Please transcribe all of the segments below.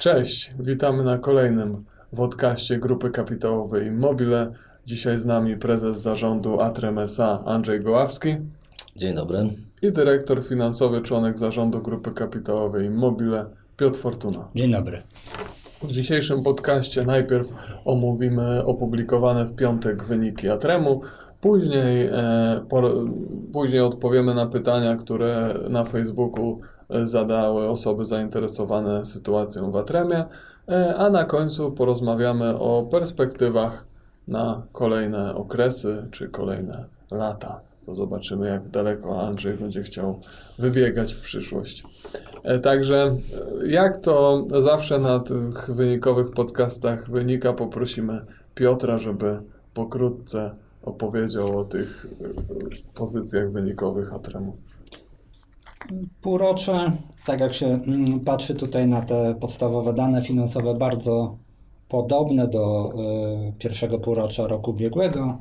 Cześć, witamy na kolejnym wodkaście Grupy Kapitałowej Immobile. Dzisiaj z nami prezes zarządu Atrem S.A. Andrzej Goławski Dzień dobry. i dyrektor finansowy, członek zarządu Grupy Kapitałowej Immobile Piotr Fortuna. Dzień dobry. W dzisiejszym podcaście najpierw omówimy opublikowane w piątek wyniki Atremu, później, e, por, później odpowiemy na pytania, które na Facebooku zadały osoby zainteresowane sytuacją w Atremie, e, a na końcu porozmawiamy o perspektywach na kolejne okresy czy kolejne lata. To zobaczymy, jak daleko Andrzej będzie chciał wybiegać w przyszłość. E, Także e, jak to zawsze na tych wynikowych podcastach wynika, poprosimy Piotra, żeby pokrótce opowiedział o tych pozycjach wynikowych Atremu. Półrocze, tak jak się mm, patrzy tutaj na te podstawowe dane finansowe, bardzo podobne do y, pierwszego półrocza roku ubiegłego.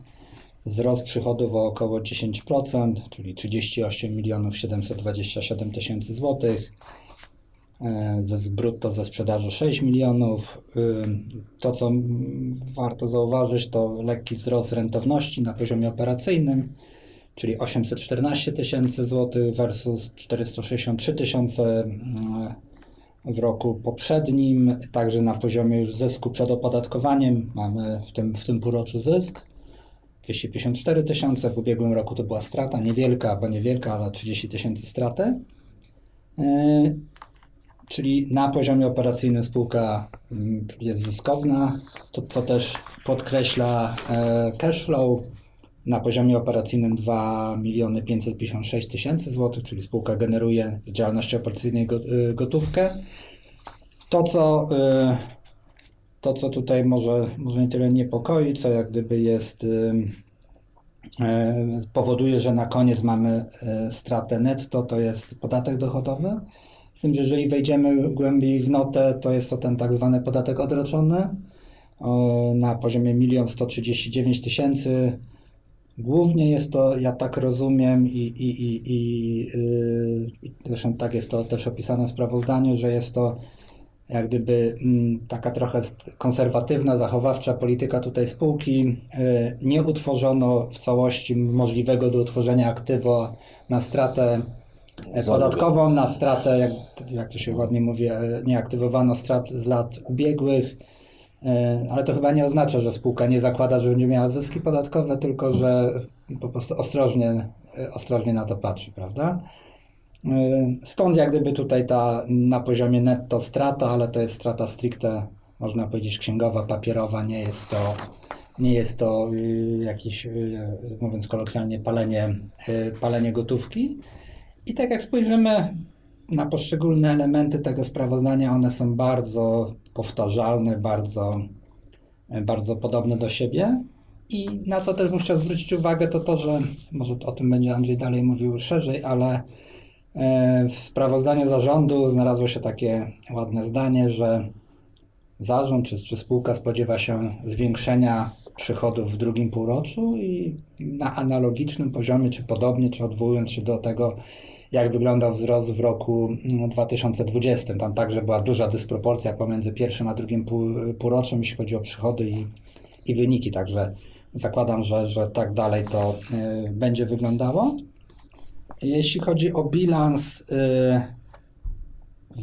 Wzrost przychodów o około 10%, czyli 38 milionów 727 tysięcy złotych. E, Ze brutto ze sprzedaży 6 milionów. Y, To, co warto zauważyć, to lekki wzrost rentowności na poziomie operacyjnym, czyli 814 tysięcy złotych versus 463 tysiące mm, w roku poprzednim. Także na poziomie już zysku przed opodatkowaniem mamy w tym, w tym półroczu zysk 254 tysiące. W ubiegłym roku to była strata niewielka, bo niewielka, ale 30 tysięcy straty. Yy, Czyli na poziomie operacyjnym spółka mm, jest zyskowna, to co też podkreśla e, cash flow. Na poziomie operacyjnym 2 miliony 556 tysięcy złotych, czyli spółka generuje z działalności operacyjnej y, gotówkę. To co, y, to, co tutaj może, może nie tyle niepokoi, co jak gdyby jest y, powoduje, że na koniec mamy stratę netto, to jest podatek dochodowy. Z tym, że jeżeli wejdziemy głębiej w notę, to jest to ten tak zwany podatek odroczony na poziomie 1 139 tysięcy. Głównie jest to, ja tak rozumiem i, i, i, i yy, zresztą tak jest to też opisane w sprawozdaniu, że jest to jak gdyby mm, taka trochę konserwatywna, zachowawcza polityka tutaj spółki. Yy, Nie utworzono w całości możliwego do utworzenia aktywa na stratę e, podatkową, na stratę, jak, jak to się ładnie mówi, e, nie aktywowano strat z lat ubiegłych. E, Ale to chyba nie oznacza, że spółka nie zakłada, że będzie miała zyski podatkowe, tylko że po prostu ostrożnie, e, ostrożnie na to patrzy, prawda? E, Stąd jak gdyby tutaj ta na poziomie netto strata, ale to jest strata stricte, można powiedzieć, księgowa, papierowa, nie jest to, nie jest to y, jakieś, y, mówiąc kolokwialnie, palenie, y, palenie gotówki. I tak jak spojrzymy na poszczególne elementy tego sprawozdania, one są bardzo powtarzalne, bardzo, bardzo podobne do siebie. I na co też bym chciał zwrócić uwagę, to to, że może o tym będzie Andrzej dalej mówił szerzej, ale e, w sprawozdaniu zarządu znalazło się takie ładne zdanie, że zarząd czy, czy spółka spodziewa się zwiększenia przychodów w drugim półroczu i na analogicznym poziomie, czy podobnie, czy odwołując się do tego, jak wyglądał wzrost w roku mm, 2020. Tam także była duża dysproporcja pomiędzy pierwszym a drugim pół, półroczem, jeśli chodzi o przychody i, i wyniki. Także zakładam, że, że tak dalej to y, będzie wyglądało. Jeśli chodzi o bilans, y,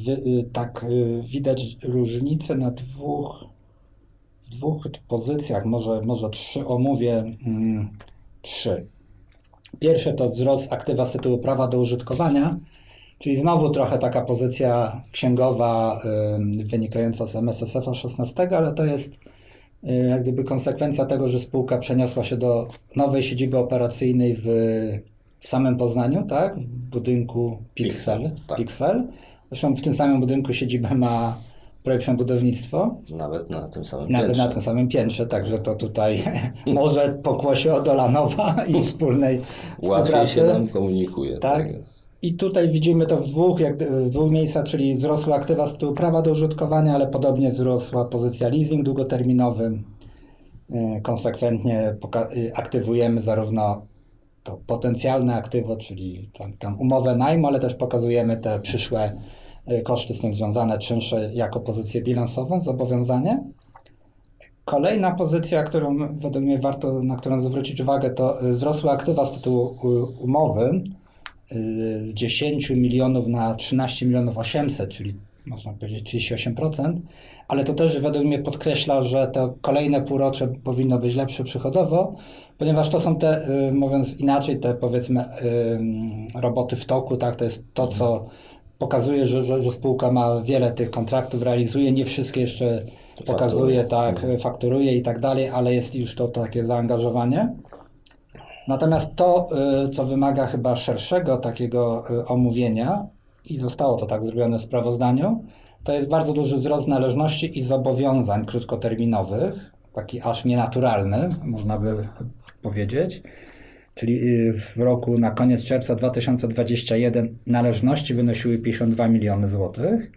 y, tak y, widać różnicę na dwóch, dwóch pozycjach, może, może trzy omówię. Mm, trzy. Pierwsze to wzrost aktywa z tytułu prawa do użytkowania, czyli znowu trochę taka pozycja księgowa y, wynikająca z MSSF 16, ale to jest y, jak gdyby konsekwencja tego, że spółka przeniosła się do nowej siedziby operacyjnej w, w samym Poznaniu, tak? W budynku Pixel. Pixel, tak. Pixel. Zresztą w tym samym budynku siedzibę ma Projektem Budownictwo. Nawet na tym samym Nawet piętrze. na tym samym piętrze, także to tutaj może pokłosie od Olanowa i wspólnej Łatwiej się nam komunikuje. Tak. jest. I tutaj widzimy to w dwóch, jak, w dwóch miejscach, czyli wzrosły aktywa z tytułu prawa do użytkowania, ale podobnie wzrosła pozycja leasing długoterminowy. E, Konsekwentnie y, aktywujemy zarówno to potencjalne aktywo, czyli tam, tam umowę najmu, ale też pokazujemy te przyszłe koszty z tym związane czynsze jako pozycję bilansową, zobowiązanie. Kolejna pozycja, którą według mnie warto, na którą zwrócić uwagę, to y, wzrosły aktywa z tytułu y, umowy z 10 milionów na 13 milionów 800, czyli można powiedzieć 38%, ale to też według mnie podkreśla, że to kolejne półrocze powinno być lepsze przychodowo, ponieważ to są te, mówiąc inaczej, te powiedzmy roboty w toku, tak, to jest to, co pokazuje, że, że, że spółka ma wiele tych kontraktów, realizuje, nie wszystkie jeszcze pokazuje, tak, fakturuje i tak dalej, ale jest już to takie zaangażowanie. Natomiast to, y, co wymaga chyba szerszego takiego y, omówienia i zostało to tak zrobione w sprawozdaniu, to jest bardzo duży wzrost należności i zobowiązań krótkoterminowych, taki aż nienaturalny, można by powiedzieć. Czyli y, w roku na koniec czerwca 2021 należności wynosiły 52 miliony złotych,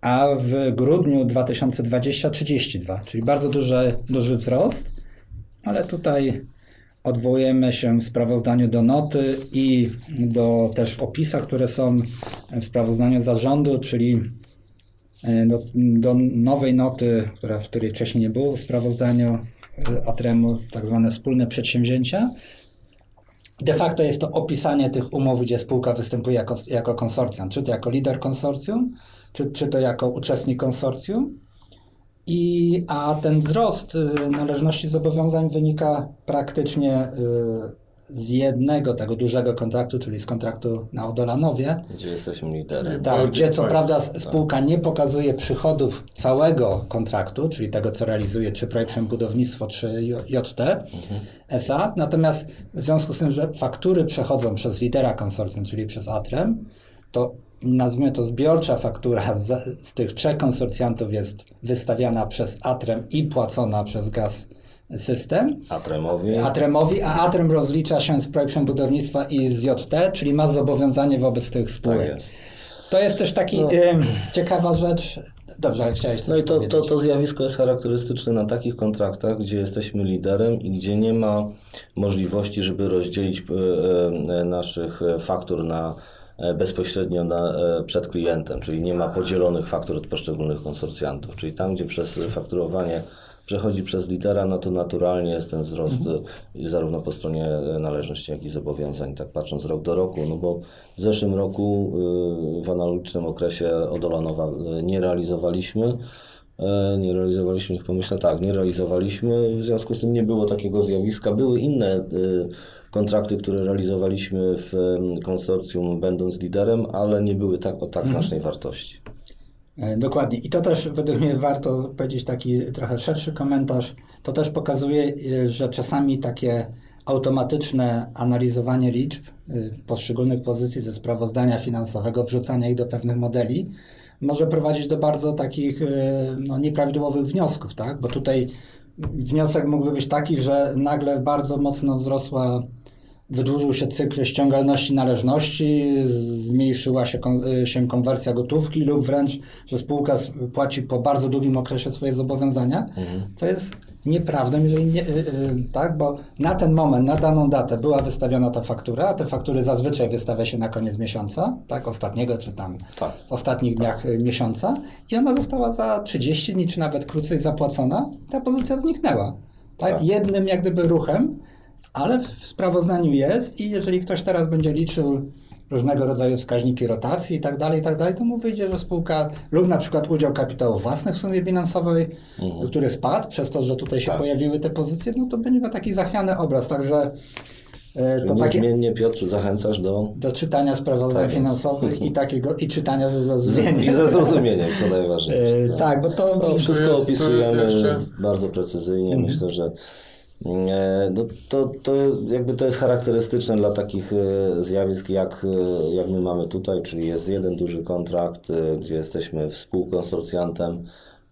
a w grudniu 2020 32, czyli bardzo duży, duży wzrost, ale tutaj odwołujemy się w sprawozdaniu do noty i do też w opisach, które są w sprawozdaniu zarządu, czyli do, do nowej noty, która, w której wcześniej nie było w sprawozdaniu Atremu, tak zwane wspólne przedsięwzięcia. De facto jest to opisanie tych umów, gdzie spółka występuje jako, jako konsorcjum, czy to jako lider konsorcjum, czy, czy to jako uczestnik konsorcjum. I, a ten wzrost y, należności zobowiązań wynika praktycznie y, z jednego tego dużego kontraktu, czyli z kontraktu na Odolanowie. Gdzie jesteśmy liderem. Tak, gdzie co prawda spółka nie pokazuje przychodów całego kontraktu, czyli tego, co realizuje, czy projekt budownictwo, czy JT SA, natomiast w związku z tym, że faktury przechodzą przez lidera konsorcjum, czyli przez Atrem, to nazwijmy to zbiorcza faktura z, z tych trzech konsorcjantów jest wystawiana przez Atrem i płacona przez Gaz System. Atremowi. Atremowi, a Atrem rozlicza się z projektem budownictwa i z JT, czyli ma zobowiązanie wobec tych spółek. Tak jest. To jest też taki No. ciekawa rzecz. Dobrze, ale chciałeś coś No i to, to, to zjawisko jest charakterystyczne na takich kontraktach, gdzie jesteśmy liderem i gdzie nie ma możliwości, żeby rozdzielić e, e, naszych e, faktur na bezpośrednio na, przed klientem, czyli nie ma podzielonych faktur od poszczególnych konsorcjantów, czyli tam, gdzie przez fakturowanie przechodzi przez lidera, no to naturalnie jest ten wzrost e, zarówno po stronie e, należności, jak i zobowiązań, tak patrząc rok do roku, no bo w zeszłym roku e, w analogicznym okresie Odolanowa e, nie realizowaliśmy, E, Nie realizowaliśmy, niech pomyślę, tak, nie realizowaliśmy, w związku z tym nie było takiego zjawiska. Były inne y, kontrakty, które realizowaliśmy w konsorcjum, będąc liderem, ale nie były tak o tak znacznej wartości. E, Dokładnie. I to też według mnie warto powiedzieć taki trochę szerszy komentarz. To też pokazuje, e, że czasami takie automatyczne analizowanie liczb y, poszczególnych pozycji ze sprawozdania finansowego, wrzucanie ich do pewnych modeli, może prowadzić do bardzo takich no, nieprawidłowych wniosków, tak? Bo tutaj wniosek mógłby być taki, że nagle bardzo mocno wzrosła Wydłużył się cykl ściągalności należności, zmniejszyła się, kon, y, się konwersja gotówki lub wręcz, że spółka płaci po bardzo długim okresie swoje zobowiązania, co jest nieprawdą, jeżeli nie, y, y, tak, bo na ten moment, na daną datę była wystawiona ta faktura, a te faktury zazwyczaj wystawia się na koniec miesiąca, tak, ostatniego czy tam Tak. w ostatnich dniach y, miesiąca i ona została za 30 dni czy nawet krócej zapłacona, ta pozycja zniknęła. Tak? Tak. Jednym jak gdyby ruchem, ale w sprawozdaniu jest i jeżeli ktoś teraz będzie liczył różnego rodzaju wskaźniki rotacji i tak dalej, i tak dalej, to mu wyjdzie, że spółka lub na przykład udział kapitału własnych w sumie bilansowej, który spadł przez to, że tutaj się Tak. pojawiły te pozycje, no to będzie miał taki zachwiany obraz, także e, to Czyli takie niezmiennie, Piotr, zachęcasz do... do czytania sprawozdań Tak finansowych i takiego i czytania ze I zrozumieniem. ze zrozumieniem, co najważniejsze. E, tak, bo to No, wszystko to jest opisujemy jeszcze- bardzo precyzyjnie. Myślę, że no, to, to jest, jakby to jest charakterystyczne dla takich e, zjawisk, jak, e, jak my mamy tutaj, czyli jest jeden duży kontrakt, e, gdzie jesteśmy współkonsorcjantem.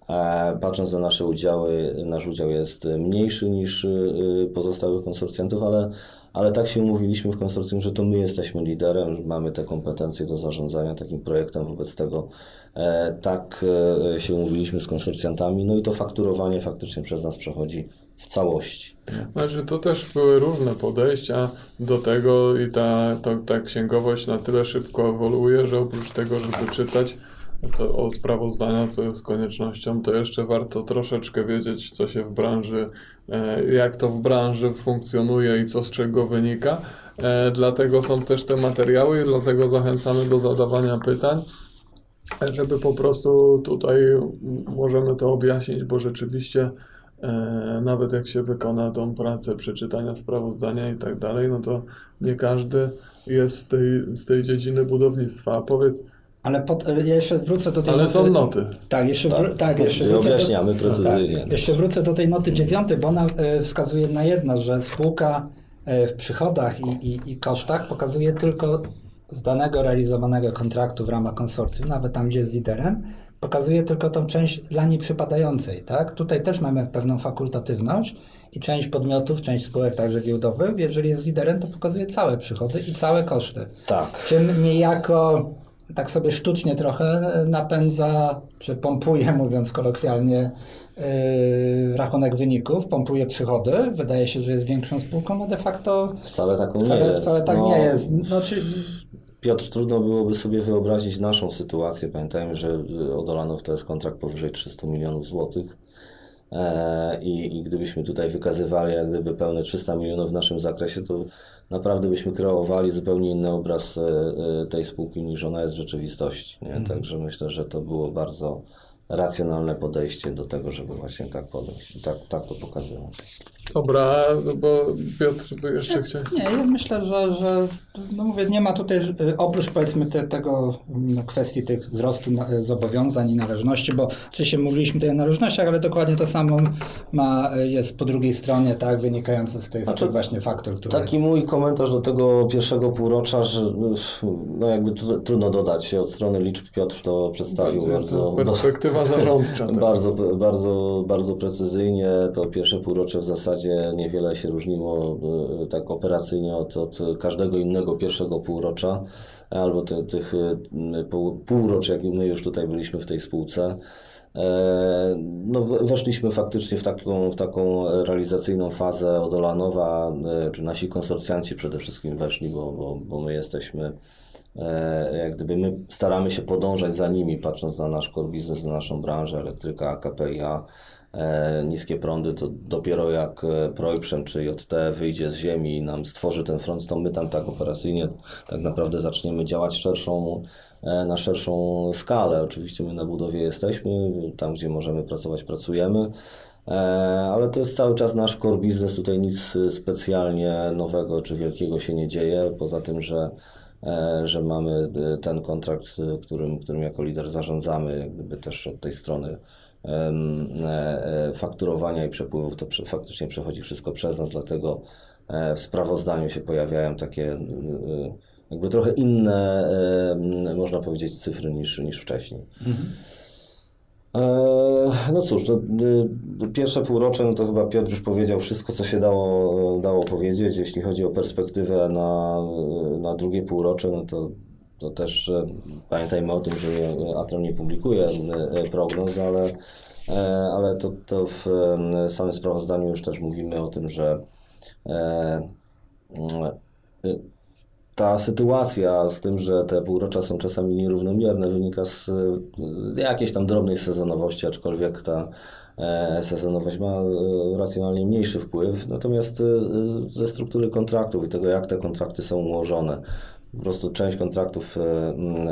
E, Patrząc na nasze udziały, nasz udział jest mniejszy niż e, pozostałych konsorcjantów, ale ale tak się umówiliśmy w konsorcjum, że to my jesteśmy liderem, mamy te kompetencje do zarządzania takim projektem, wobec tego e, tak e, się umówiliśmy z konsorcjantami, no i to fakturowanie faktycznie przez nas przechodzi w całości. Znaczy, to też były różne podejścia do tego i ta, to, ta księgowość na tyle szybko ewoluuje, że oprócz tego, żeby czytać to o sprawozdania, co jest koniecznością, to jeszcze warto troszeczkę wiedzieć, co się w branży, e, jak to w branży funkcjonuje i co z czego wynika. E, Dlatego są też te materiały i dlatego zachęcamy do zadawania pytań żeby po prostu tutaj możemy to objaśnić, bo rzeczywiście e, nawet jak się wykona tą pracę przeczytania sprawozdania i tak dalej, no to nie każdy jest z tej, z tej dziedziny budownictwa. A powiedz, Ale pod, e, ja jeszcze wrócę do tej ale noty. są noty. Tak, jeszcze, wró- tak, jeszcze wrócę objaśniamy do, precyzyjnie. Tak, jeszcze wrócę do tej noty dziewiątej, bo ona e, wskazuje na jedno, że spółka e, w przychodach i, i, i kosztach pokazuje tylko z danego realizowanego kontraktu w ramach konsorcjum, nawet tam, gdzie jest liderem, pokazuje tylko tą część dla niej przypadającej. Tak? Tutaj też mamy pewną fakultatywność i część podmiotów, część spółek także giełdowych, jeżeli jest liderem, to pokazuje całe przychody i całe koszty. Tak. Czym niejako tak sobie sztucznie trochę napędza, czy pompuje, mówiąc kolokwialnie, yy, rachunek wyników, pompuje przychody. Wydaje się, że jest większą spółką, a de facto Wcale taką nie wcale, jest. wcale tak No, nie jest. Znaczy, Piotr, trudno byłoby sobie wyobrazić naszą sytuację. Pamiętajmy, że y, od Olanów to jest kontrakt powyżej 300 milionów złotych. E, I, I gdybyśmy tutaj wykazywali jak gdyby pełne 300 milionów w naszym zakresie, to naprawdę byśmy kreowali zupełnie inny obraz e, e, tej spółki niż ona jest w rzeczywistości. Nie? Także myślę, że to było bardzo racjonalne podejście do tego, żeby właśnie tak podejść, tak, tak to pokazywać. Dobra, bo Piotr, by jeszcze chciałeś... nie, ja myślę, że, że no mówię, nie ma tutaj, y, oprócz powiedzmy te, tego mm, kwestii tych wzrostu na- y, zobowiązań i należności, bo oczywiście mówiliśmy tutaj o należnościach, ale dokładnie to samo ma, y, jest po drugiej stronie, tak, wynikające z tych, z tych właśnie faktur, które... Taki mój komentarz do tego pierwszego półrocza, że no jakby tu, trudno dodać, od strony liczb Piotr to przedstawił bardzo, to perspektywa zarządcza. bardzo, bardzo, bardzo precyzyjnie. To pierwsze półrocze w zasadzie niewiele się różniło e, tak operacyjnie od, od każdego innego pierwszego półrocza, albo te, tych e, pół, półrocz, jak my już tutaj byliśmy w tej spółce. E, No, weszliśmy faktycznie w taką, w taką realizacyjną fazę od Olanowa, e, czy nasi konsorcjanci przede wszystkim weszli, bo, bo, bo my jesteśmy, jak gdyby my staramy się podążać za nimi, patrząc na nasz core na naszą branżę, elektryka, KPIA, niskie prądy, to dopiero jak e, Projprzem czy JT wyjdzie z ziemi i nam stworzy ten front, to my tam tak operacyjnie tak naprawdę zaczniemy działać szerszą, e, na szerszą skalę. Oczywiście my na budowie jesteśmy, tam gdzie możemy pracować, pracujemy. E, Ale to jest cały czas nasz core business, tutaj nic e, specjalnie nowego czy wielkiego się nie dzieje, poza tym, że, e, że mamy e, ten kontrakt, e, którym, którym jako lider zarządzamy, jak gdyby też od tej strony e, e, fakturowania i przepływów, to faktycznie przechodzi wszystko przez nas, dlatego e, w sprawozdaniu się pojawiają takie e, e, jakby trochę inne, e, można powiedzieć, cyfry niż, niż wcześniej. E, No cóż, no, y, pierwsze półrocze, no to chyba Piotr już powiedział wszystko, co się dało, dało powiedzieć. Jeśli chodzi o perspektywę na, na drugie półrocze, no to, to też e, pamiętajmy o tym, że Atron nie publikuje e, prognoz, ale, e, ale to, to w e, samym sprawozdaniu już też mówimy o tym, że e, e, ta sytuacja z tym, że te półrocza są czasami nierównomierne, wynika z, z jakiejś tam drobnej sezonowości, aczkolwiek ta e, sezonowość ma e, racjonalnie mniejszy wpływ, natomiast e, ze struktury kontraktów i tego, jak te kontrakty są ułożone. Po prostu część kontraktów e, mm,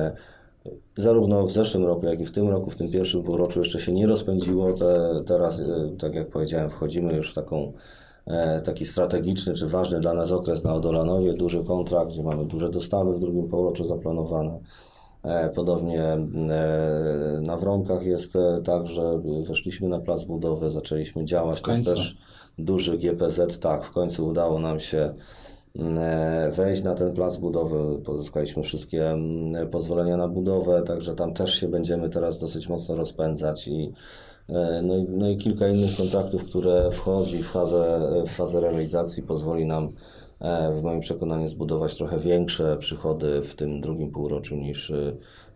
zarówno w zeszłym roku, jak i w tym roku, w tym pierwszym półroczu jeszcze się nie rozpędziło. Te, teraz, e, tak jak powiedziałem, wchodzimy już w taką e, taki strategiczny czy ważny dla nas okres na Odolanowie, duży kontrakt, gdzie mamy duże dostawy w drugim półroczu zaplanowane. E, Podobnie e, na Wronkach jest e, tak, że weszliśmy na plac budowy, zaczęliśmy działać. To jest też duży GPZ. Tak, w końcu udało nam się e, wejść na ten plac budowy. Pozyskaliśmy wszystkie mm, pozwolenia na budowę, także tam też się będziemy teraz dosyć mocno rozpędzać i e, no, i, no i kilka innych kontraktów, które wchodzi w fazę, w fazę realizacji, pozwoli nam e, w moim przekonaniu zbudować trochę większe przychody w tym drugim półroczu niż,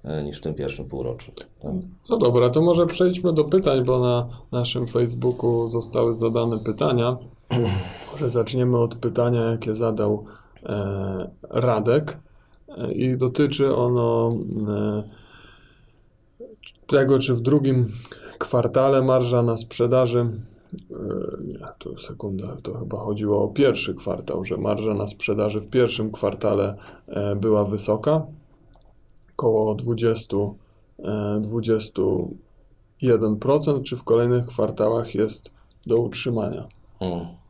e, niż w tym pierwszym półroczu. Tak? No dobra, to może przejdźmy do pytań, bo na naszym Facebooku zostały zadane pytania. Może zaczniemy od pytania, jakie zadał e, Radek. E, I dotyczy ono e, tego, czy w drugim kwartale marża na sprzedaży. Nie, to sekunda, to chyba chodziło o pierwszy kwartał, że marża na sprzedaży w pierwszym kwartale była wysoka, około 20, e, 21%, czy w kolejnych kwartałach jest do utrzymania. Hmm.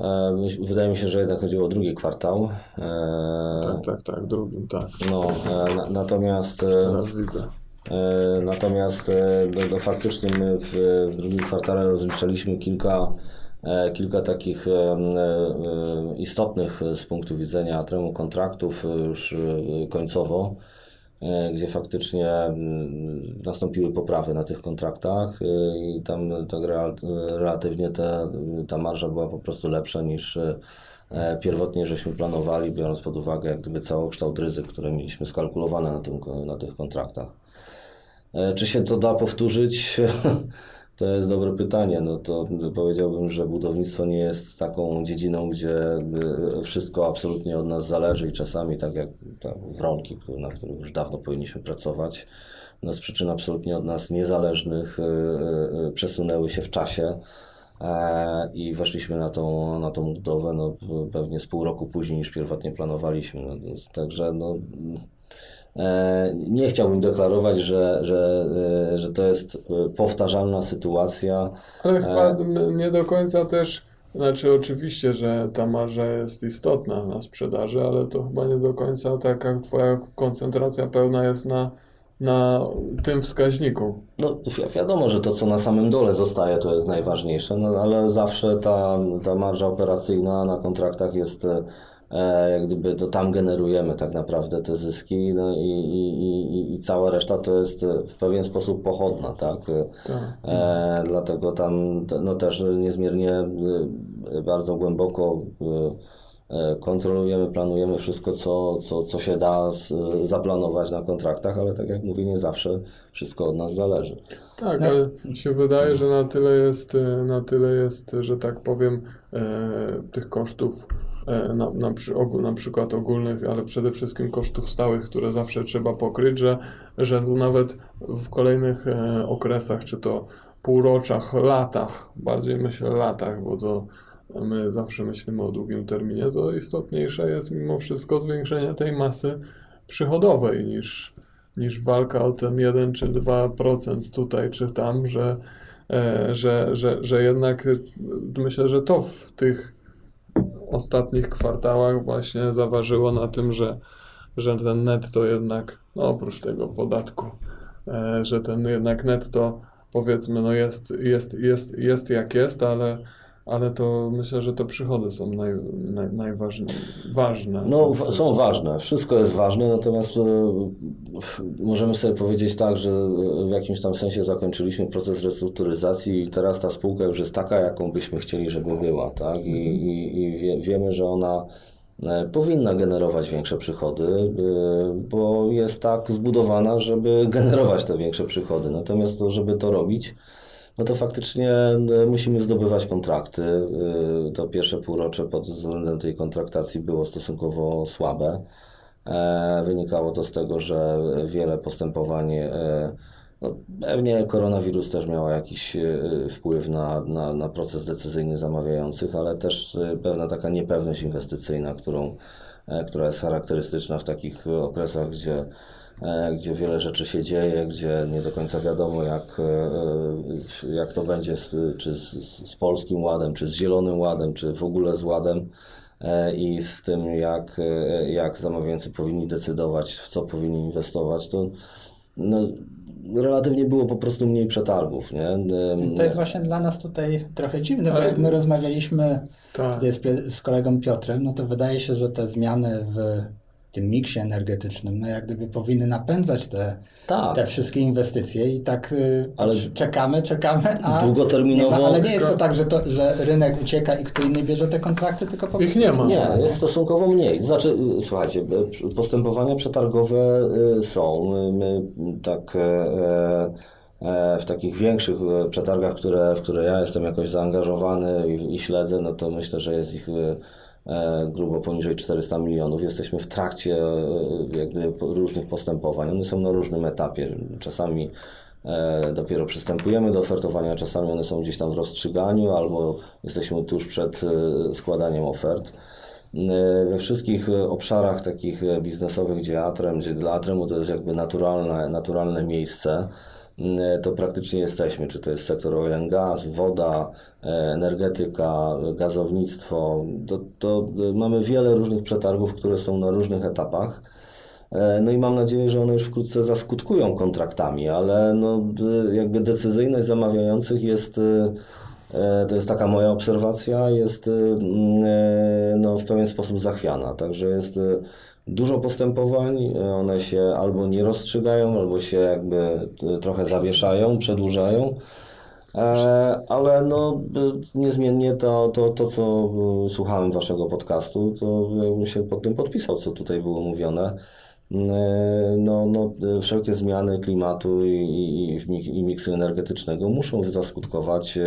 E, Wydaje mi się, że jednak chodziło o drugi kwartał. E, Tak, tak, tak, drugim, tak. No, e, na, natomiast Teraz widzę. Natomiast no, no, faktycznie my w, w drugim kwartale rozliczaliśmy kilka, kilka takich istotnych z punktu widzenia tremu kontraktów już końcowo, gdzie faktycznie mm, nastąpiły poprawy na tych kontraktach e, i tam tak relatywnie te, ta marża była po prostu lepsza niż e, pierwotnie żeśmy planowali, biorąc pod uwagę jak gdyby całokształt ryzyk, które mieliśmy skalkulowane na, tym, na tych kontraktach. E, Czy się to da powtórzyć? To jest dobre pytanie. No to powiedziałbym, że budownictwo nie jest taką dziedziną, gdzie e, wszystko absolutnie od nas zależy i czasami tak jak wronki, na których już dawno powinniśmy pracować, no z przyczyn absolutnie od nas niezależnych e, e, przesunęły się w czasie. I weszliśmy na tą, na tą budowę no, pewnie z pół roku później niż pierwotnie planowaliśmy. No, także no, Nie chciałbym deklarować, że, że, e, że to jest e, powtarzalna sytuacja. Ale chyba nie do końca też, znaczy oczywiście, że ta marża jest istotna na sprzedaży, ale to chyba nie do końca taka twoja koncentracja pełna jest na, na tym wskaźniku. No, wi- wiadomo, że to, co na samym dole zostaje, to jest najważniejsze, no, ale zawsze ta, ta marża operacyjna na kontraktach jest, e, jak gdyby, to tam generujemy tak naprawdę te zyski no, i, i, i, cała reszta to jest e, w pewien sposób pochodna, tak? Tak. E, dlatego tam no, też niezmiernie e, bardzo głęboko e, e, kontrolujemy, planujemy wszystko, co, co, co się da z, zaplanować na kontraktach, ale tak jak mówię, nie zawsze wszystko od nas zależy. Tak, No. ale mi się wydaje, że na tyle jest, e, na tyle jest, że tak powiem, e, tych kosztów, e, na, na, przy, ogól, na przykład ogólnych, ale przede wszystkim kosztów stałych, które zawsze trzeba pokryć, że, że tu nawet w kolejnych e, okresach, czy to półroczach, latach, bardziej myślę latach, bo to my zawsze myślimy o długim terminie, to istotniejsze jest mimo wszystko zwiększenie tej masy przychodowej niż, niż walka o ten 1 czy 2% tutaj czy tam, że, e, że, że, że jednak e, myślę, że to w tych ostatnich kwartałach właśnie zaważyło na tym, że, że ten netto jednak, no oprócz tego podatku, e, że ten jednak netto powiedzmy, no jest, jest, jest, jest jak jest, ale, ale to myślę, że te przychody są naj, naj, najważniejsze. No, są ważne, wszystko jest ważne, natomiast e, możemy sobie powiedzieć tak, że w jakimś tam sensie zakończyliśmy proces restrukturyzacji i teraz ta spółka już jest taka, jaką byśmy chcieli, żeby była, tak? I, i, i wie, wiemy, że ona e, powinna generować większe przychody, e, bo jest tak zbudowana, żeby generować te większe przychody. Natomiast to, żeby to robić, no to faktycznie e, musimy zdobywać kontrakty. E, To pierwsze półrocze pod względem tej kontraktacji było stosunkowo słabe. E, Wynikało to z tego, że wiele postępowań, e, no pewnie koronawirus też miał jakiś e, wpływ na, na, na proces decyzyjny zamawiających, ale też pewna taka niepewność inwestycyjna, którą, która jest charakterystyczna w takich okresach, gdzie gdzie wiele rzeczy się dzieje, gdzie nie do końca wiadomo, jak, e, jak to będzie, z, czy z, z Polskim Ładem, czy z Zielonym Ładem, czy w ogóle z Ładem e, i z tym, jak, e, jak zamawiający powinni decydować, w co powinni inwestować, to no, relatywnie było po prostu mniej przetargów. Nie? To jest właśnie dla nas tutaj trochę dziwne, bo jak my rozmawialiśmy Tak. tutaj z, Pie- z kolegą Piotrem, no to wydaje się, że te zmiany w tym miksie energetycznym, no jak gdyby powinny napędzać te, Tak. te wszystkie inwestycje i tak y, Ale- czekamy, czekamy, a Długoterminowo- nie ma, ale nie jest to tak, że, to, że rynek ucieka i kto inny bierze te kontrakty, tylko po Ich prostu nie ma. Nie, jest stosunkowo mniej. Znaczy, y, słuchajcie, y, postępowania przetargowe są. My tak w takich większych przetargach, które, w które ja jestem jakoś zaangażowany i, i śledzę, no to myślę, że jest ich grubo poniżej 400 milionów. Jesteśmy w trakcie e, różnych postępowań. One są na różnym etapie. Czasami e, dopiero przystępujemy do ofertowania, czasami one są gdzieś tam w rozstrzyganiu, albo jesteśmy tuż przed e, składaniem ofert. E, We wszystkich e, obszarach takich e, biznesowych, gdzie Atrem, gdzie dla Atremu to jest jakby naturalne, naturalne miejsce, e, to praktycznie jesteśmy, czy to jest sektor oil and gas, woda, e, energetyka, gazownictwo, to, to e, mamy wiele różnych przetargów, które są na różnych etapach. E, No i mam nadzieję, że one już wkrótce zaskutkują kontraktami, ale no, jakby decyzyjność zamawiających jest, e, e, to jest taka moja obserwacja, jest e, e, no, w pewien sposób zachwiana. Także jest e, dużo postępowań, e, one się albo nie rozstrzygają, albo się jakby e, trochę zawieszają, przedłużają. E, Ale no, niezmiennie to, to, to, co słuchałem waszego podcastu, to ja bym się pod tym podpisał, co tutaj było mówione. No, no, wszelkie zmiany klimatu i, i, i miksu energetycznego muszą zaskutkować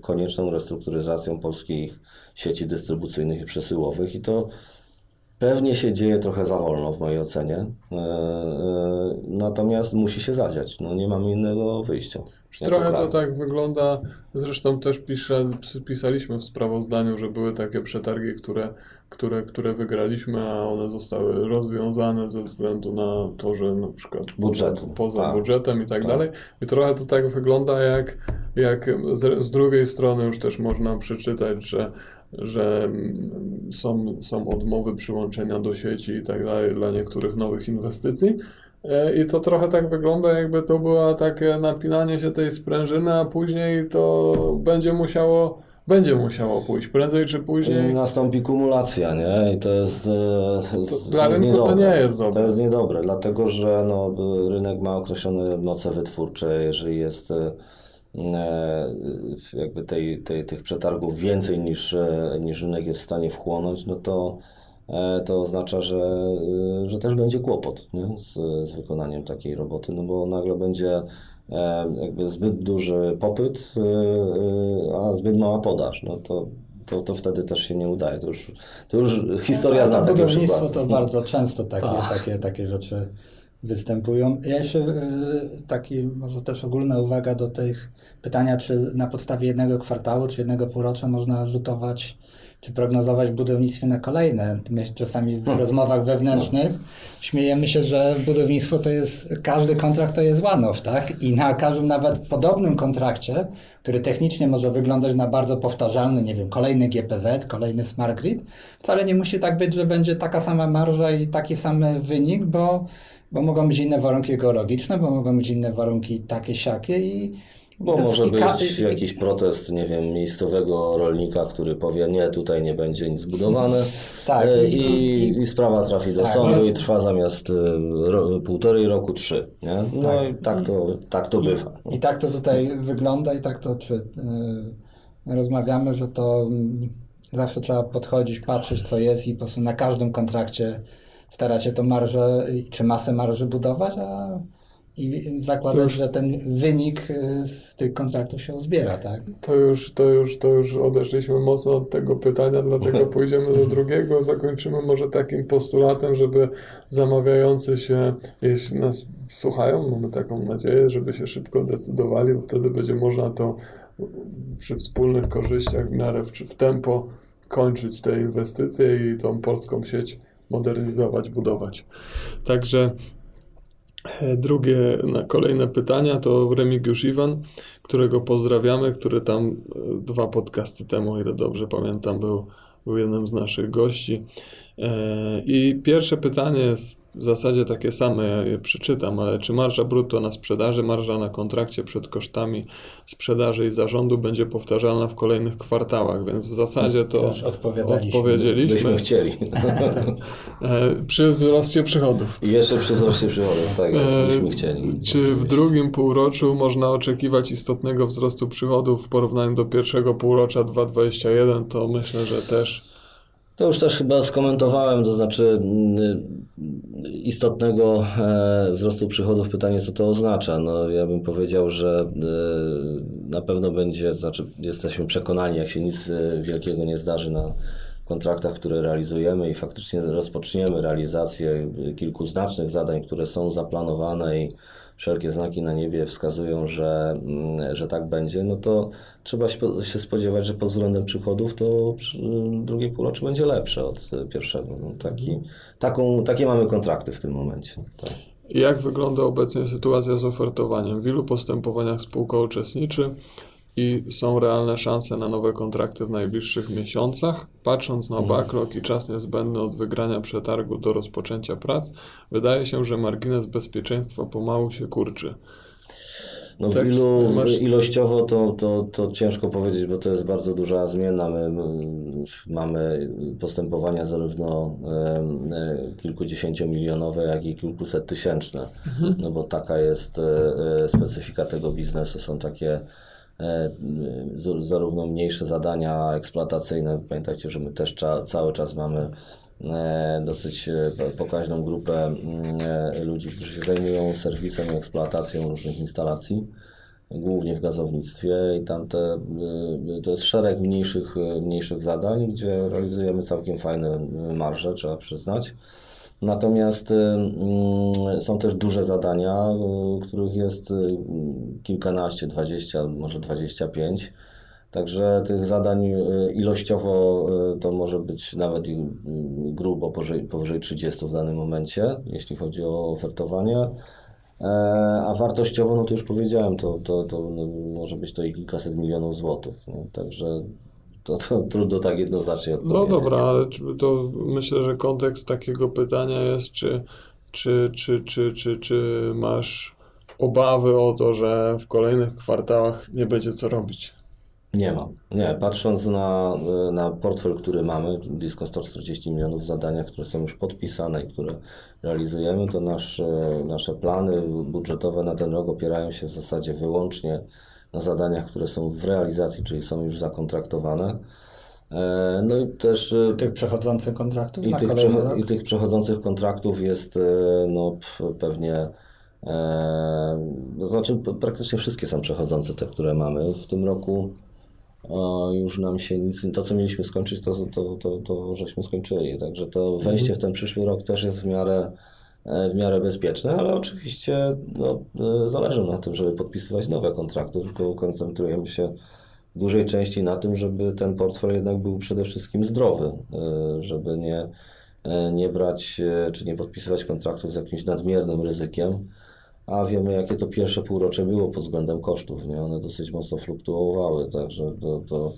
konieczną restrukturyzacją polskich sieci dystrybucyjnych i przesyłowych i to pewnie się dzieje trochę za wolno w mojej ocenie. E, e, Natomiast musi się zadziać. No, nie mamy innego wyjścia. Trochę to tak wygląda, zresztą też pisze, pisaliśmy w sprawozdaniu, że były takie przetargi, które, które, które wygraliśmy, a one zostały rozwiązane ze względu na to, że na przykład Budżetu, poza, tak. budżetem i tak, Tak. dalej. I trochę to tak wygląda, jak, jak z, z drugiej strony już też można przeczytać, że że mm, są, są odmowy przyłączenia do sieci i tak dalej dla niektórych nowych inwestycji. E, I to trochę tak wygląda, jakby to było takie napinanie się tej sprężyny, a później to będzie musiało, będzie musiało pójść. Prędzej czy później. Nastąpi kumulacja, nie? I to jest, e, z- dla jest rynku to niedobre. nie jest dobre. To jest niedobre, dlatego że no, rynek ma określone moce wytwórcze. Jeżeli jest e, jakby tej, tej, tych przetargów więcej niż, e, niż rynek jest w stanie wchłonąć, no to, e, to oznacza, że, e, że też będzie kłopot nie? Z, z wykonaniem takiej roboty, no bo nagle będzie jakby zbyt duży popyt, a zbyt mała podaż. No to, to, to wtedy też się nie udaje. To już, to już historia zna takie budownictwo przykłady. to bardzo często takie, takie, takie rzeczy występują. Ja jeszcze taki, może też ogólna uwaga do tych pytania, czy na podstawie jednego kwartału, czy jednego półrocza można rzutować, czy prognozować w budownictwie na kolejne. My czasami w rozmowach wewnętrznych śmiejemy się, że budownictwo to jest, każdy kontrakt to jest one-off, tak? I na każdym nawet podobnym kontrakcie, który technicznie może wyglądać na bardzo powtarzalny, nie wiem, kolejny GPZ, kolejny Smart Grid, wcale nie musi tak być, że będzie taka sama marża i taki sam wynik, bo, bo mogą być inne warunki geologiczne, bo mogą być inne warunki takie, siakie i Bo może być i- jakiś protest, nie wiem, miejscowego rolnika, który powie, nie, tutaj nie będzie nic budowane. Tak, E, i- I, i- sprawa trafi do Tak, sądu więc- i trwa zamiast e, ro, półtorej roku trzy. Nie? No Tak. i tak to, tak to bywa. I tak to tutaj wygląda i tak to czy, y, rozmawiamy, że to mm, zawsze trzeba podchodzić, patrzeć co jest i po prostu na każdym kontrakcie starać się tą marżę czy masę marży budować, a i zakładać, że ten wynik y, z tych kontraktów się uzbiera, tak? To już, to, już, to już odeszliśmy mocno od tego pytania, dlatego pójdziemy do drugiego. Zakończymy może takim postulatem, żeby zamawiający się, jeśli nas słuchają, mamy taką nadzieję, żeby się szybko decydowali, bo wtedy będzie można to przy wspólnych korzyściach w miarę w, w tempo kończyć te inwestycje i tą polską sieć modernizować, budować. Także Drugie, na kolejne pytania to Remigiusz Iwan, którego pozdrawiamy, który tam e, dwa podcasty temu, o ile dobrze pamiętam, był, był jednym z naszych gości. E, I pierwsze pytanie jest w zasadzie takie same, ja je przeczytam, ale czy marża brutto na sprzedaży, marża na kontrakcie przed kosztami sprzedaży i zarządu będzie powtarzalna w kolejnych kwartałach, więc w zasadzie to Też odpowiedzieliśmy Byśmy chcieli. E, przy wzroście przychodów. I jeszcze przy wzroście przychodów, tak E, byśmy chcieli. Czy w drugim półroczu można oczekiwać istotnego wzrostu przychodów w porównaniu do pierwszego półrocza 2021? To myślę, że też. To już też chyba skomentowałem, to znaczy mm, istotnego e, wzrostu przychodów. Pytanie, co to oznacza? No, ja bym powiedział, że e, na pewno będzie, znaczy jesteśmy przekonani, jak się nic e, wielkiego nie zdarzy na kontraktach, które realizujemy i faktycznie rozpoczniemy realizację kilku znacznych zadań, które są zaplanowane i wszelkie znaki na niebie wskazują, że, mm, że tak będzie, no to trzeba się spodziewać, że pod względem przychodów to drugie półrocze będzie lepsze od pierwszego. No taki, taką, takie mamy kontrakty w tym momencie. Tak. Jak wygląda obecnie sytuacja z ofertowaniem? W ilu postępowaniach spółka uczestniczy i są realne szanse na nowe kontrakty w najbliższych miesiącach? Patrząc na backlog i czas niezbędny od wygrania przetargu do rozpoczęcia prac, wydaje się, że margines bezpieczeństwa pomału się kurczy. No w Tak, ilu, masz- ilościowo to, to, to ciężko powiedzieć, bo to jest bardzo duża zmiana. My mamy postępowania zarówno e, kilkudziesięciomilionowe, jak i kilkuset tysięczne. No bo taka jest e, e, specyfika tego biznesu. Są takie zarówno mniejsze zadania eksploatacyjne. Pamiętajcie, że my też cały czas mamy e, dosyć e, po- pokaźną grupę mm, e, ludzi, którzy się zajmują serwisem i eksploatacją różnych instalacji, głównie w gazownictwie i tam te, to jest szereg mniejszych, mniejszych zadań, gdzie realizujemy całkiem fajne marże, trzeba przyznać. Natomiast y, mm, są też duże zadania, y, których jest y, kilkanaście, dwadzieścia, może dwadzieścia pięć. Także tych zadań ilościowo to może być nawet grubo powyżej, powyżej 30 w danym momencie, jeśli chodzi o ofertowanie. E, A wartościowo, no to już powiedziałem, to, to, to no, może być to i kilkaset milionów złotych. Także to, to trudno tak jednoznacznie No odpowiedzieć. dobra, ale to myślę, że kontekst takiego pytania jest, czy, czy, czy, czy, czy, czy masz obawy o to, że w kolejnych kwartałach nie będzie co robić? Nie mam. Nie, patrząc na, na portfel, który mamy, blisko 140 milionów zadania, które są już podpisane i które realizujemy, to nasze, nasze plany budżetowe na ten rok opierają się w zasadzie wyłącznie na zadaniach, które są w realizacji, czyli są już zakontraktowane. E, No i też e, Tych przechodzących kontraktów i tych, przecho-? I tych przechodzących kontraktów jest e, no, pewnie, e, to znaczy p- praktycznie wszystkie są przechodzące, te, które mamy. W tym roku e, już nam się nic, to co mieliśmy skończyć, to, to, to, to żeśmy skończyli. Także to wejście w ten przyszły rok też jest w miarę, w miarę bezpieczne, ale oczywiście no, e, zależy na tym, żeby podpisywać nowe kontrakty, tylko koncentrujemy się w dużej części na tym, żeby ten portfel jednak był przede wszystkim zdrowy, e, żeby nie, e, nie brać e, czy nie podpisywać kontraktów z jakimś nadmiernym ryzykiem, a wiemy jakie to pierwsze półrocze było pod względem kosztów, nie? one dosyć mocno fluktuowały, także to, to,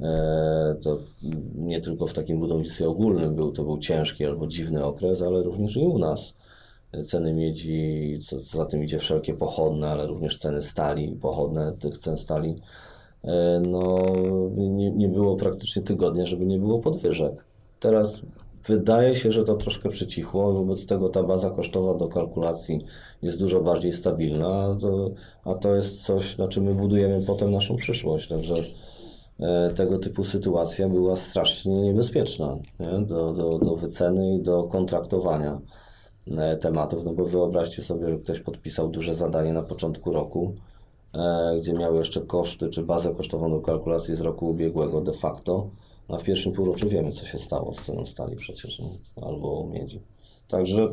e, to nie tylko w takim budownictwie ogólnym był, to był ciężki albo dziwny okres, ale również i u nas ceny miedzi, co, co za tym idzie wszelkie pochodne, ale również ceny stali, pochodne tych cen stali, e, no nie, nie było praktycznie tygodnia, żeby nie było podwyżek. Teraz wydaje się, że to troszkę przycichło, wobec tego ta baza kosztowa do kalkulacji jest dużo bardziej stabilna, a to, a to jest coś, na czym my budujemy potem naszą przyszłość, także e, tego typu sytuacja była strasznie niebezpieczna nie? Do, do, do wyceny i do kontraktowania tematów, no bo wyobraźcie sobie, że ktoś podpisał duże zadanie na początku roku, e, gdzie miał jeszcze koszty, czy bazę kosztową kalkulacji z roku ubiegłego de facto, a w pierwszym półroczu wiemy, co się stało z ceną stali przecież, no, albo miedzi. Także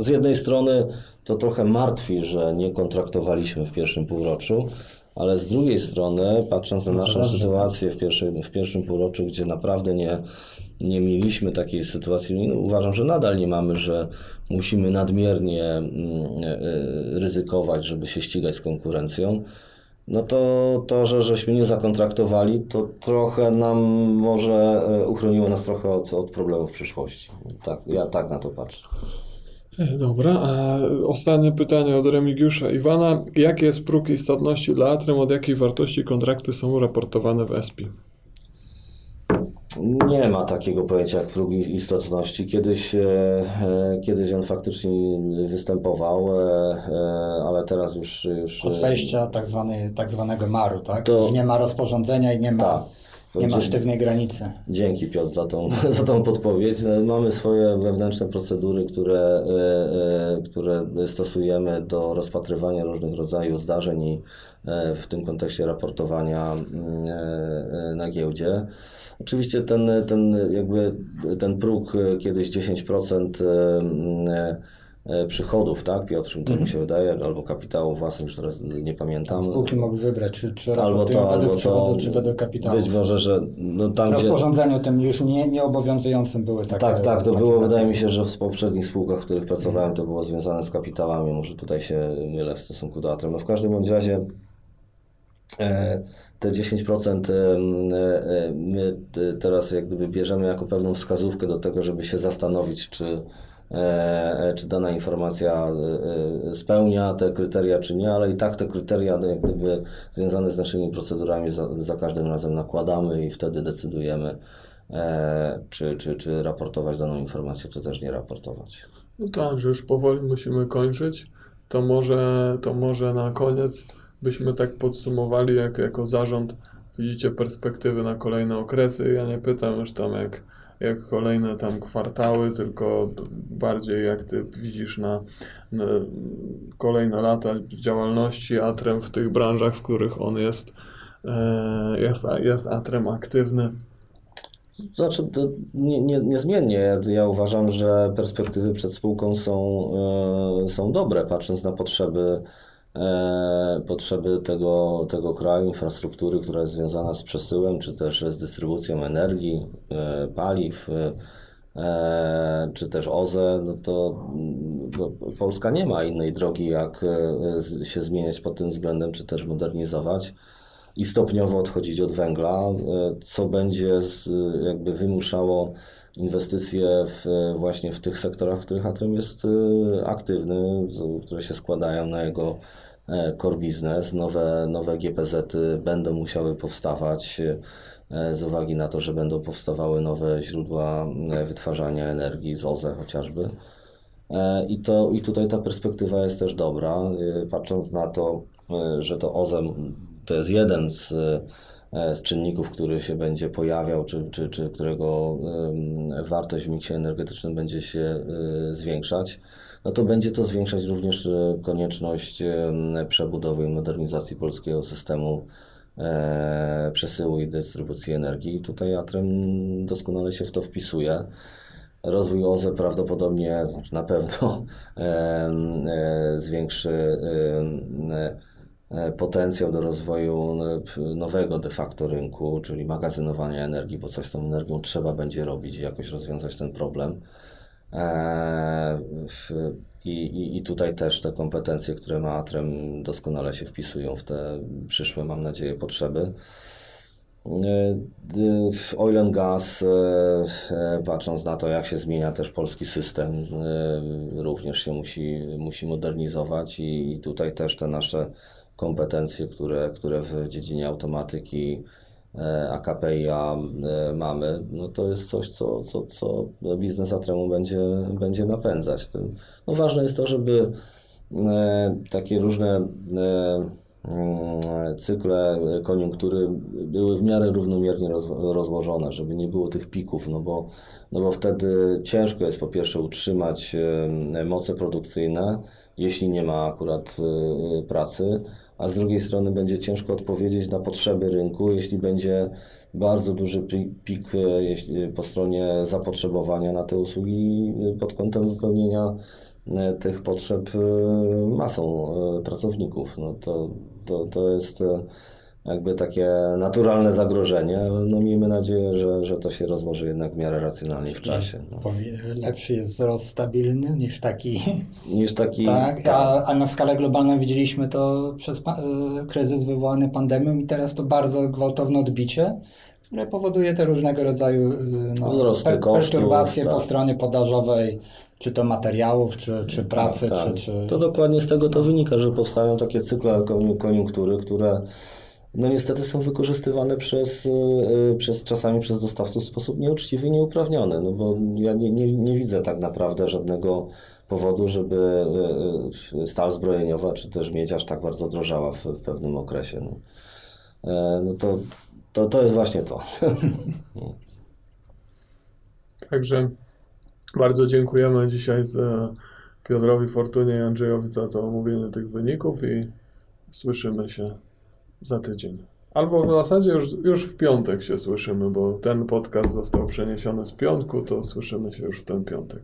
z jednej strony to trochę martwi, że nie kontraktowaliśmy w pierwszym półroczu, ale z drugiej strony, patrząc na naszą sytuację w, pierwszej, w pierwszym półroczu, gdzie naprawdę nie, nie mieliśmy takiej sytuacji, no, uważam, że nadal nie mamy, że musimy nadmiernie mm, e, ryzykować, żeby się ścigać z konkurencją. No to to, że żeśmy nie zakontraktowali, to trochę nam może e, uchroniło nas trochę od, od problemów w przyszłości. Tak, ja tak na to patrzę. E, Dobra, a ostatnie pytanie od Remigiusza Iwana. Jaki jest próg istotności dla Atrem? Od jakiej wartości kontrakty są raportowane w ESPI? Nie ma takiego pojęcia jak próg istotności. Kiedyś, e, e, kiedyś on faktycznie występował, ale teraz już. już Od wejścia tak, zwany, tak zwanego maru, tak? To- I nie ma rozporządzenia i nie ma, Tak. Nie ma sztywnej granicy. Dzięki Piotr za tą, za tą podpowiedź. No, Mamy swoje wewnętrzne procedury, które, e, e, które stosujemy do rozpatrywania różnych rodzajów zdarzeń i e, w tym kontekście raportowania mm, na giełdzie. Oczywiście ten, ten, jakby, ten próg kiedyś 10% e, mm, e, przychodów, tak Piotr, to mi się wydaje, albo kapitału własnych, już teraz nie pamiętam. Spółki mogły wybrać, czy, czy Albo to, według albo przychodu, to. czy według kapitału. Być może, że no, tam W gdzie... rozporządzeniu tym już nie, nieobowiązującym były takie Tak, tak, to było, wydaje mi zapisy. się, że w poprzednich spółkach, w których pracowałem, to było związane z kapitałami, może tutaj się mylę w stosunku do Atrem. No w każdym bądź razie e, te 10% e, e, my e, teraz jak gdyby bierzemy jako pewną wskazówkę do tego, żeby się zastanowić, czy, e, czy dana informacja e, e, spełnia te kryteria, czy nie, ale i tak te kryteria jak gdyby związane z naszymi procedurami za, za każdym razem nakładamy i wtedy decydujemy, e, czy, czy, czy raportować daną informację, czy też nie raportować. No tak, że już powoli musimy kończyć. To może, to może na koniec byśmy tak podsumowali, jak jako zarząd widzicie perspektywy na kolejne okresy. Ja nie pytam już tam jak, jak kolejne tam kwartały, tylko bardziej jak ty widzisz na, na kolejne lata działalności Atrem w tych branżach, w których on jest, e, jest, jest Atrem aktywny. Znaczy, to nie, nie, niezmiennie. Ja, ja uważam, że perspektywy przed spółką są, e, są dobre, patrząc na potrzeby, potrzeby tego, tego kraju, infrastruktury, która jest związana z przesyłem, czy też z dystrybucją energii, e, paliw, e, czy też OZE, no to mm, no, Polska nie ma innej drogi, jak e, się zmieniać pod tym względem, czy też modernizować i stopniowo odchodzić od węgla, e, co będzie jakby wymuszało inwestycje w, właśnie w tych sektorach, w których Atrem jest e, aktywny, które się składają na jego e, core business. Nowe, nowe GPZ-y będą musiały powstawać e, z uwagi na to, że będą powstawały nowe źródła e, wytwarzania energii z OZE chociażby. I, to, I tutaj ta perspektywa jest też dobra, e, patrząc na to, że to OZE to jest jeden z, z czynników, który się będzie pojawiał, czy, czy, czy którego wartość w miksie energetycznym będzie się e, zwiększać, no to będzie to zwiększać również e, konieczność przebudowy i modernizacji polskiego systemu e, przesyłu i dystrybucji energii. Tutaj Atrem doskonale się w to wpisuje. Rozwój OZE prawdopodobnie, znaczy na pewno e, zwiększy e, e, potencjał do rozwoju e, nowego de facto rynku, czyli magazynowania energii, bo coś z tą energią trzeba będzie robić i jakoś rozwiązać ten problem. E, I, i, I tutaj też te kompetencje, które ma Atrem, doskonale się wpisują w te przyszłe, mam nadzieję, potrzeby. E, Oil and gas, e, e, patrząc na to, jak się zmienia też polski system, e, również się musi, musi modernizować i tutaj też te nasze kompetencje, które, które w dziedzinie automatyki e, AKPIA e, mamy, no to jest coś, co, co, co biznes Atremu będzie, będzie napędzać. No ważne jest to, żeby e, takie różne e, mm, cykle koniunktury były w miarę równomiernie roz, rozłożone, żeby nie było tych pików, no bo, no bo wtedy ciężko jest po pierwsze utrzymać e, moce produkcyjne, jeśli nie ma akurat e, pracy, a z drugiej strony będzie ciężko odpowiedzieć na potrzeby rynku, jeśli będzie bardzo duży pi- pik e, jeśli, po stronie zapotrzebowania na te usługi e, pod kątem wypełnienia e, tych potrzeb e, masą e, pracowników. No to, to, to jest e, jakby takie naturalne zagrożenie, ale no miejmy nadzieję, że, że to się rozłoży jednak w miarę racjonalnie w czasie. No. Lepszy jest wzrost stabilny niż taki. Niż taki... Tak, a, a na skalę globalną widzieliśmy to przez y, kryzys wywołany pandemią i teraz to bardzo gwałtowne odbicie, które powoduje te różnego rodzaju y, no, Wzrosty kosztów, perturbacje po tak. stronie podażowej, czy to materiałów, czy, czy pracy, Tak, czy, czy... To dokładnie z tego to wynika, że powstają takie cykle koniu- koniunktury, które no niestety są wykorzystywane przez, y, przez czasami przez dostawców w sposób nieuczciwy i nieuprawniony, no bo ja nie, nie, nie widzę tak naprawdę żadnego powodu, żeby y, y, stal zbrojeniowa czy też miedź aż tak bardzo drożała w, w pewnym okresie. No, E, no to, to, to jest właśnie to. Także bardzo dziękujemy dzisiaj za Piotrowi Fortunie i Andrzejowi za to omówienie tych wyników i słyszymy się za tydzień. Albo w zasadzie już, już w piątek się słyszymy, bo ten podcast został przeniesiony z piątku, to słyszymy się już w ten piątek.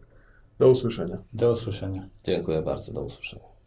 Do usłyszenia. Do usłyszenia. Dziękuję bardzo, do usłyszenia.